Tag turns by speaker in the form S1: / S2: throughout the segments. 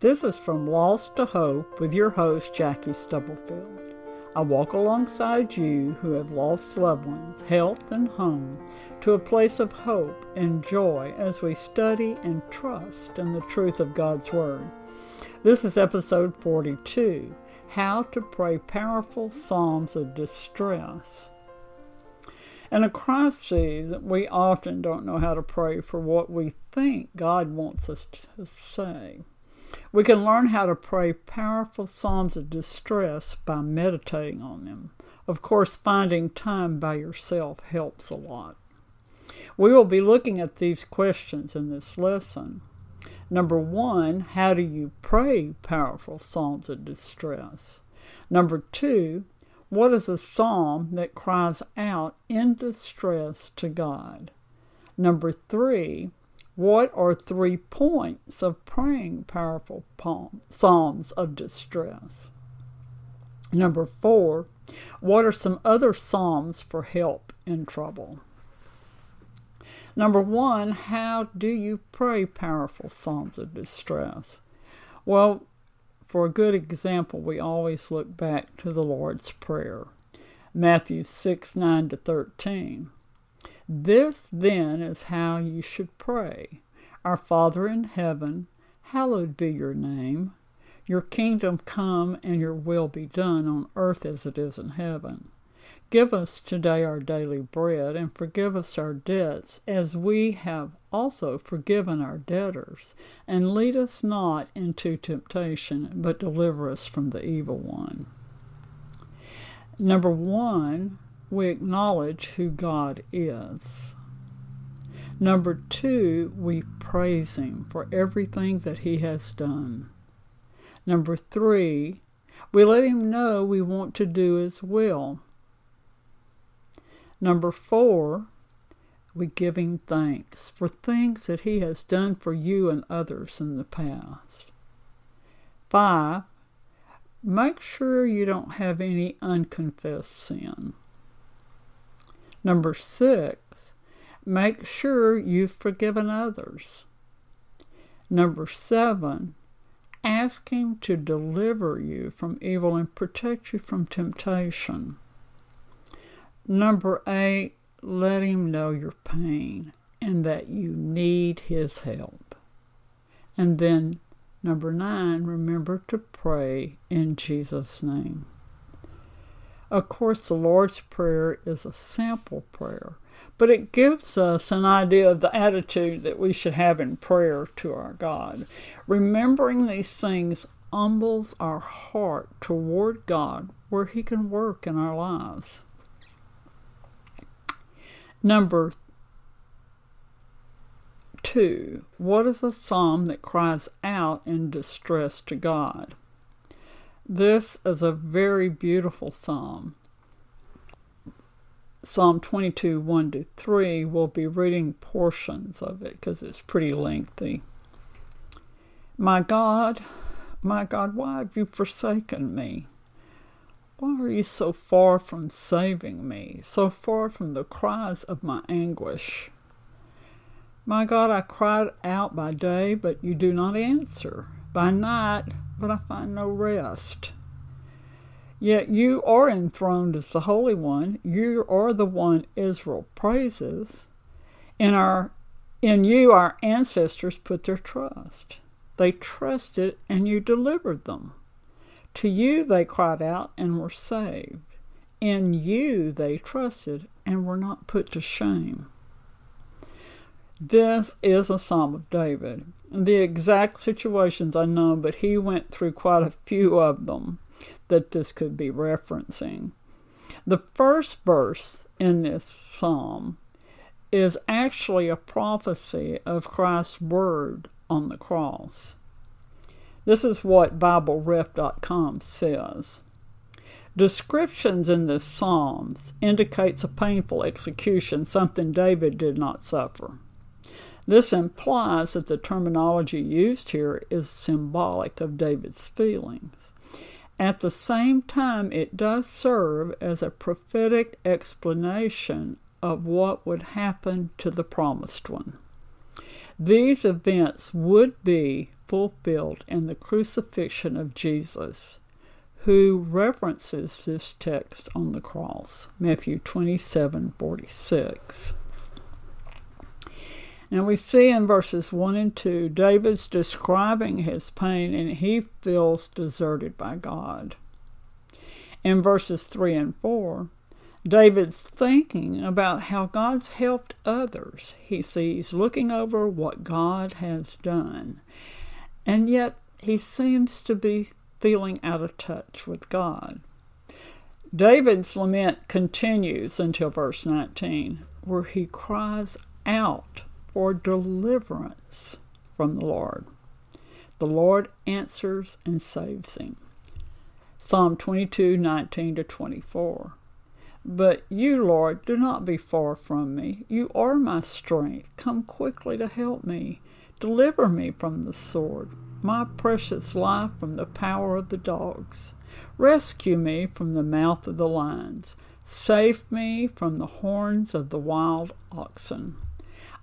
S1: This is From Loss to Hope with your host, Jackie Stubblefield. I walk alongside you who have lost loved ones, health, and home to a place of hope and joy as we study and trust in the truth of God's Word. This is episode 42 How to Pray Powerful Psalms of Distress. In a crisis, we often don't know how to pray for what we think God wants us to say. We can learn how to pray powerful psalms of distress by meditating on them. Of course, finding time by yourself helps a lot. We will be looking at these questions in this lesson. Number one, how do you pray powerful psalms of distress? Number two, what is a psalm that cries out in distress to God? Number three, what are three points of praying powerful psalms of distress? Number four, what are some other psalms for help in trouble? Number one, how do you pray powerful psalms of distress? Well, for a good example, we always look back to the Lord's Prayer, Matthew 6 9 to 13. This then is how you should pray Our Father in heaven, hallowed be your name. Your kingdom come and your will be done on earth as it is in heaven. Give us today our daily bread, and forgive us our debts, as we have also forgiven our debtors. And lead us not into temptation, but deliver us from the evil one. Number one, we acknowledge who God is. Number two, we praise Him for everything that He has done. Number three, we let Him know we want to do His will. Number four, we give Him thanks for things that He has done for you and others in the past. Five, make sure you don't have any unconfessed sin. Number six, make sure you've forgiven others. Number seven, ask Him to deliver you from evil and protect you from temptation. Number eight, let Him know your pain and that you need His help. And then, number nine, remember to pray in Jesus' name. Of course, the Lord's Prayer is a sample prayer, but it gives us an idea of the attitude that we should have in prayer to our God. Remembering these things humbles our heart toward God where He can work in our lives. Number two, what is a psalm that cries out in distress to God? This is a very beautiful psalm. Psalm 22, 1 to 3, we'll be reading portions of it because it's pretty lengthy. My God, my God, why have you forsaken me? Why are you so far from saving me, so far from the cries of my anguish? My God, I cried out by day, but you do not answer. By night, but I find no rest. Yet you are enthroned as the Holy One. You are the one Israel praises. In, our, in you, our ancestors put their trust. They trusted, and you delivered them. To you they cried out and were saved. In you they trusted and were not put to shame. This is a Psalm of David. The exact situations I know, but he went through quite a few of them that this could be referencing. The first verse in this psalm is actually a prophecy of Christ's word on the cross. This is what BibleRef.com says. Descriptions in the Psalms indicates a painful execution, something David did not suffer. This implies that the terminology used here is symbolic of David's feelings. At the same time, it does serve as a prophetic explanation of what would happen to the promised one. These events would be fulfilled in the crucifixion of Jesus, who references this text on the cross, Matthew 27 46. Now we see in verses 1 and 2, David's describing his pain and he feels deserted by God. In verses 3 and 4, David's thinking about how God's helped others. He sees looking over what God has done. And yet he seems to be feeling out of touch with God. David's lament continues until verse 19, where he cries out for deliverance from the Lord. The Lord answers and saves him. Psalm 22 19 to 24. But you, Lord, do not be far from me. You are my strength. Come quickly to help me. Deliver me from the sword, my precious life from the power of the dogs. Rescue me from the mouth of the lions. Save me from the horns of the wild oxen.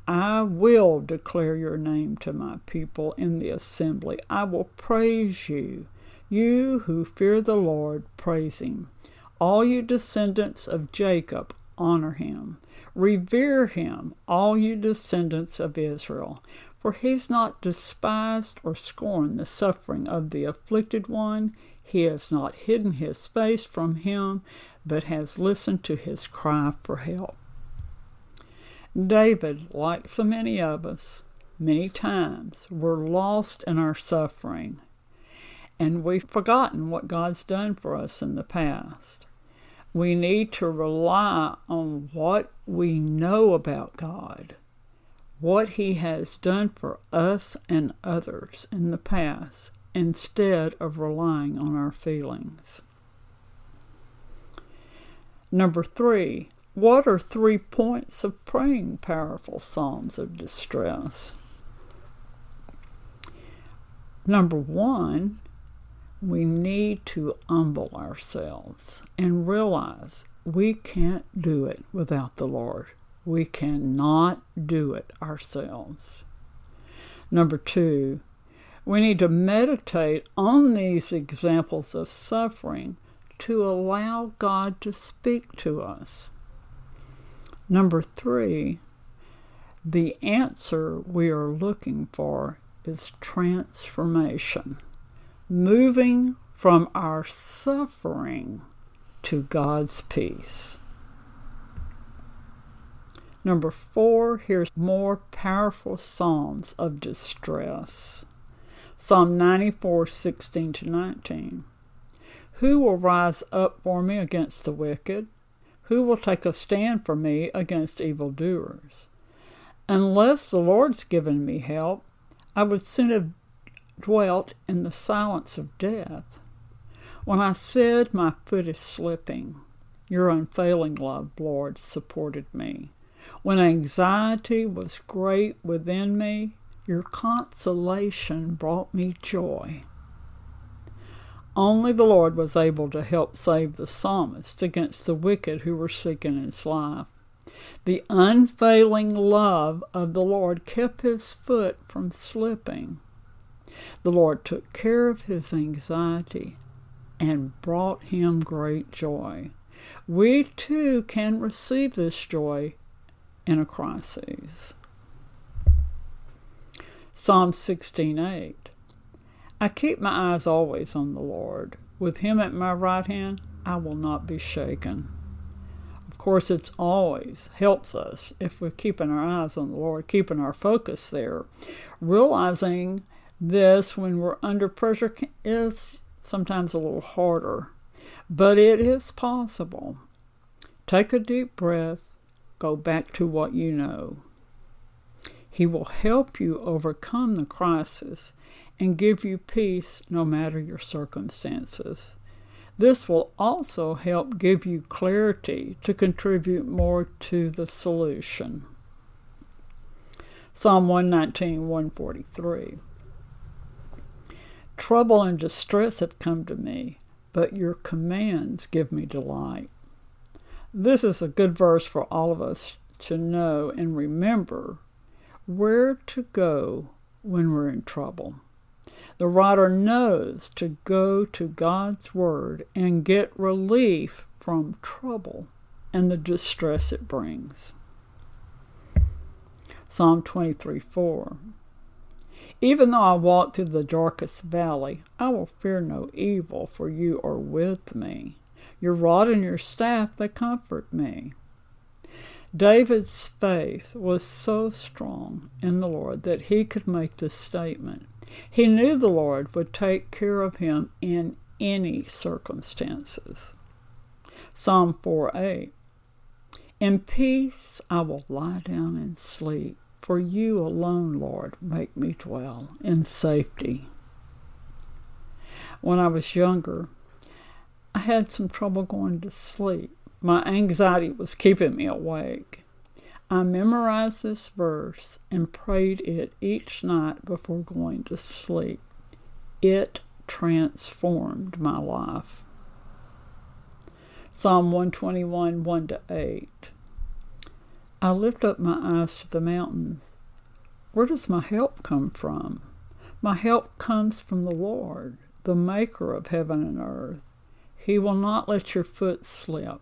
S1: I will declare your name to my people in the assembly. I will praise you. You who fear the Lord, praise him. All you descendants of Jacob, honor him. Revere him, all you descendants of Israel. For he's not despised or scorned the suffering of the afflicted one. He has not hidden his face from him, but has listened to his cry for help. David, like so many of us, many times were lost in our suffering, and we've forgotten what God's done for us in the past. We need to rely on what we know about God, what He has done for us and others in the past, instead of relying on our feelings. Number three, what are three points of praying powerful psalms of distress? Number one, we need to humble ourselves and realize we can't do it without the Lord. We cannot do it ourselves. Number two, we need to meditate on these examples of suffering to allow God to speak to us. Number three, the answer we are looking for is transformation moving from our suffering to God's peace. Number four, here's more powerful Psalms of distress. Psalm 94, 16 to 19. Who will rise up for me against the wicked? Who will take a stand for me against evildoers? Unless the Lord's given me help, I would soon have dwelt in the silence of death. When I said my foot is slipping, your unfailing love, Lord, supported me. When anxiety was great within me, your consolation brought me joy. Only the Lord was able to help save the psalmist against the wicked who were seeking his life. The unfailing love of the Lord kept his foot from slipping. The Lord took care of his anxiety and brought him great joy. We too can receive this joy in a crisis. Psalm 16:8 I keep my eyes always on the Lord. With him at my right hand, I will not be shaken. Of course, it's always helps us if we're keeping our eyes on the Lord, keeping our focus there, realizing this, when we're under pressure, is sometimes a little harder, but it is possible. Take a deep breath, go back to what you know. He will help you overcome the crisis and give you peace no matter your circumstances. This will also help give you clarity to contribute more to the solution. Psalm 119, 143. Trouble and distress have come to me, but your commands give me delight. This is a good verse for all of us to know and remember where to go when we're in trouble. The writer knows to go to God's Word and get relief from trouble and the distress it brings. Psalm 23 4. Even though I walk through the darkest valley, I will fear no evil, for you are with me. Your rod and your staff, they comfort me. David's faith was so strong in the Lord that he could make this statement. He knew the Lord would take care of him in any circumstances. Psalm 4 8. In peace I will lie down and sleep, for you alone, Lord, make me dwell in safety. When I was younger, I had some trouble going to sleep. My anxiety was keeping me awake. I memorized this verse and prayed it each night before going to sleep. It transformed my life. Psalm 121, 1 to 8. I lift up my eyes to the mountains. Where does my help come from? My help comes from the Lord, the maker of heaven and earth. He will not let your foot slip.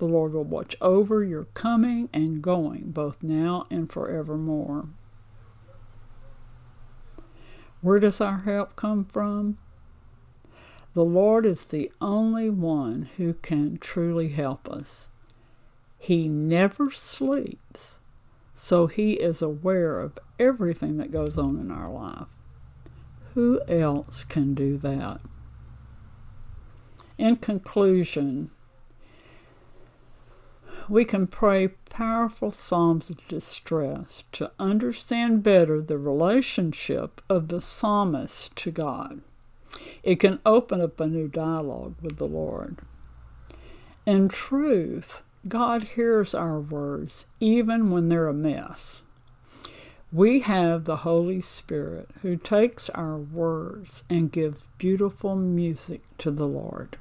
S1: The Lord will watch over your coming and going, both now and forevermore. Where does our help come from? The Lord is the only one who can truly help us. He never sleeps, so He is aware of everything that goes on in our life. Who else can do that? In conclusion, we can pray powerful psalms of distress to understand better the relationship of the psalmist to God. It can open up a new dialogue with the Lord. In truth, God hears our words even when they're a mess. We have the Holy Spirit who takes our words and gives beautiful music to the Lord.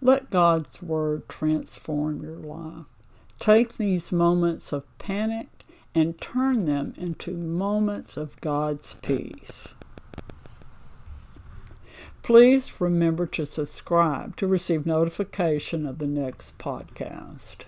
S1: Let God's Word transform your life. Take these moments of panic and turn them into moments of God's peace. Please remember to subscribe to receive notification of the next podcast.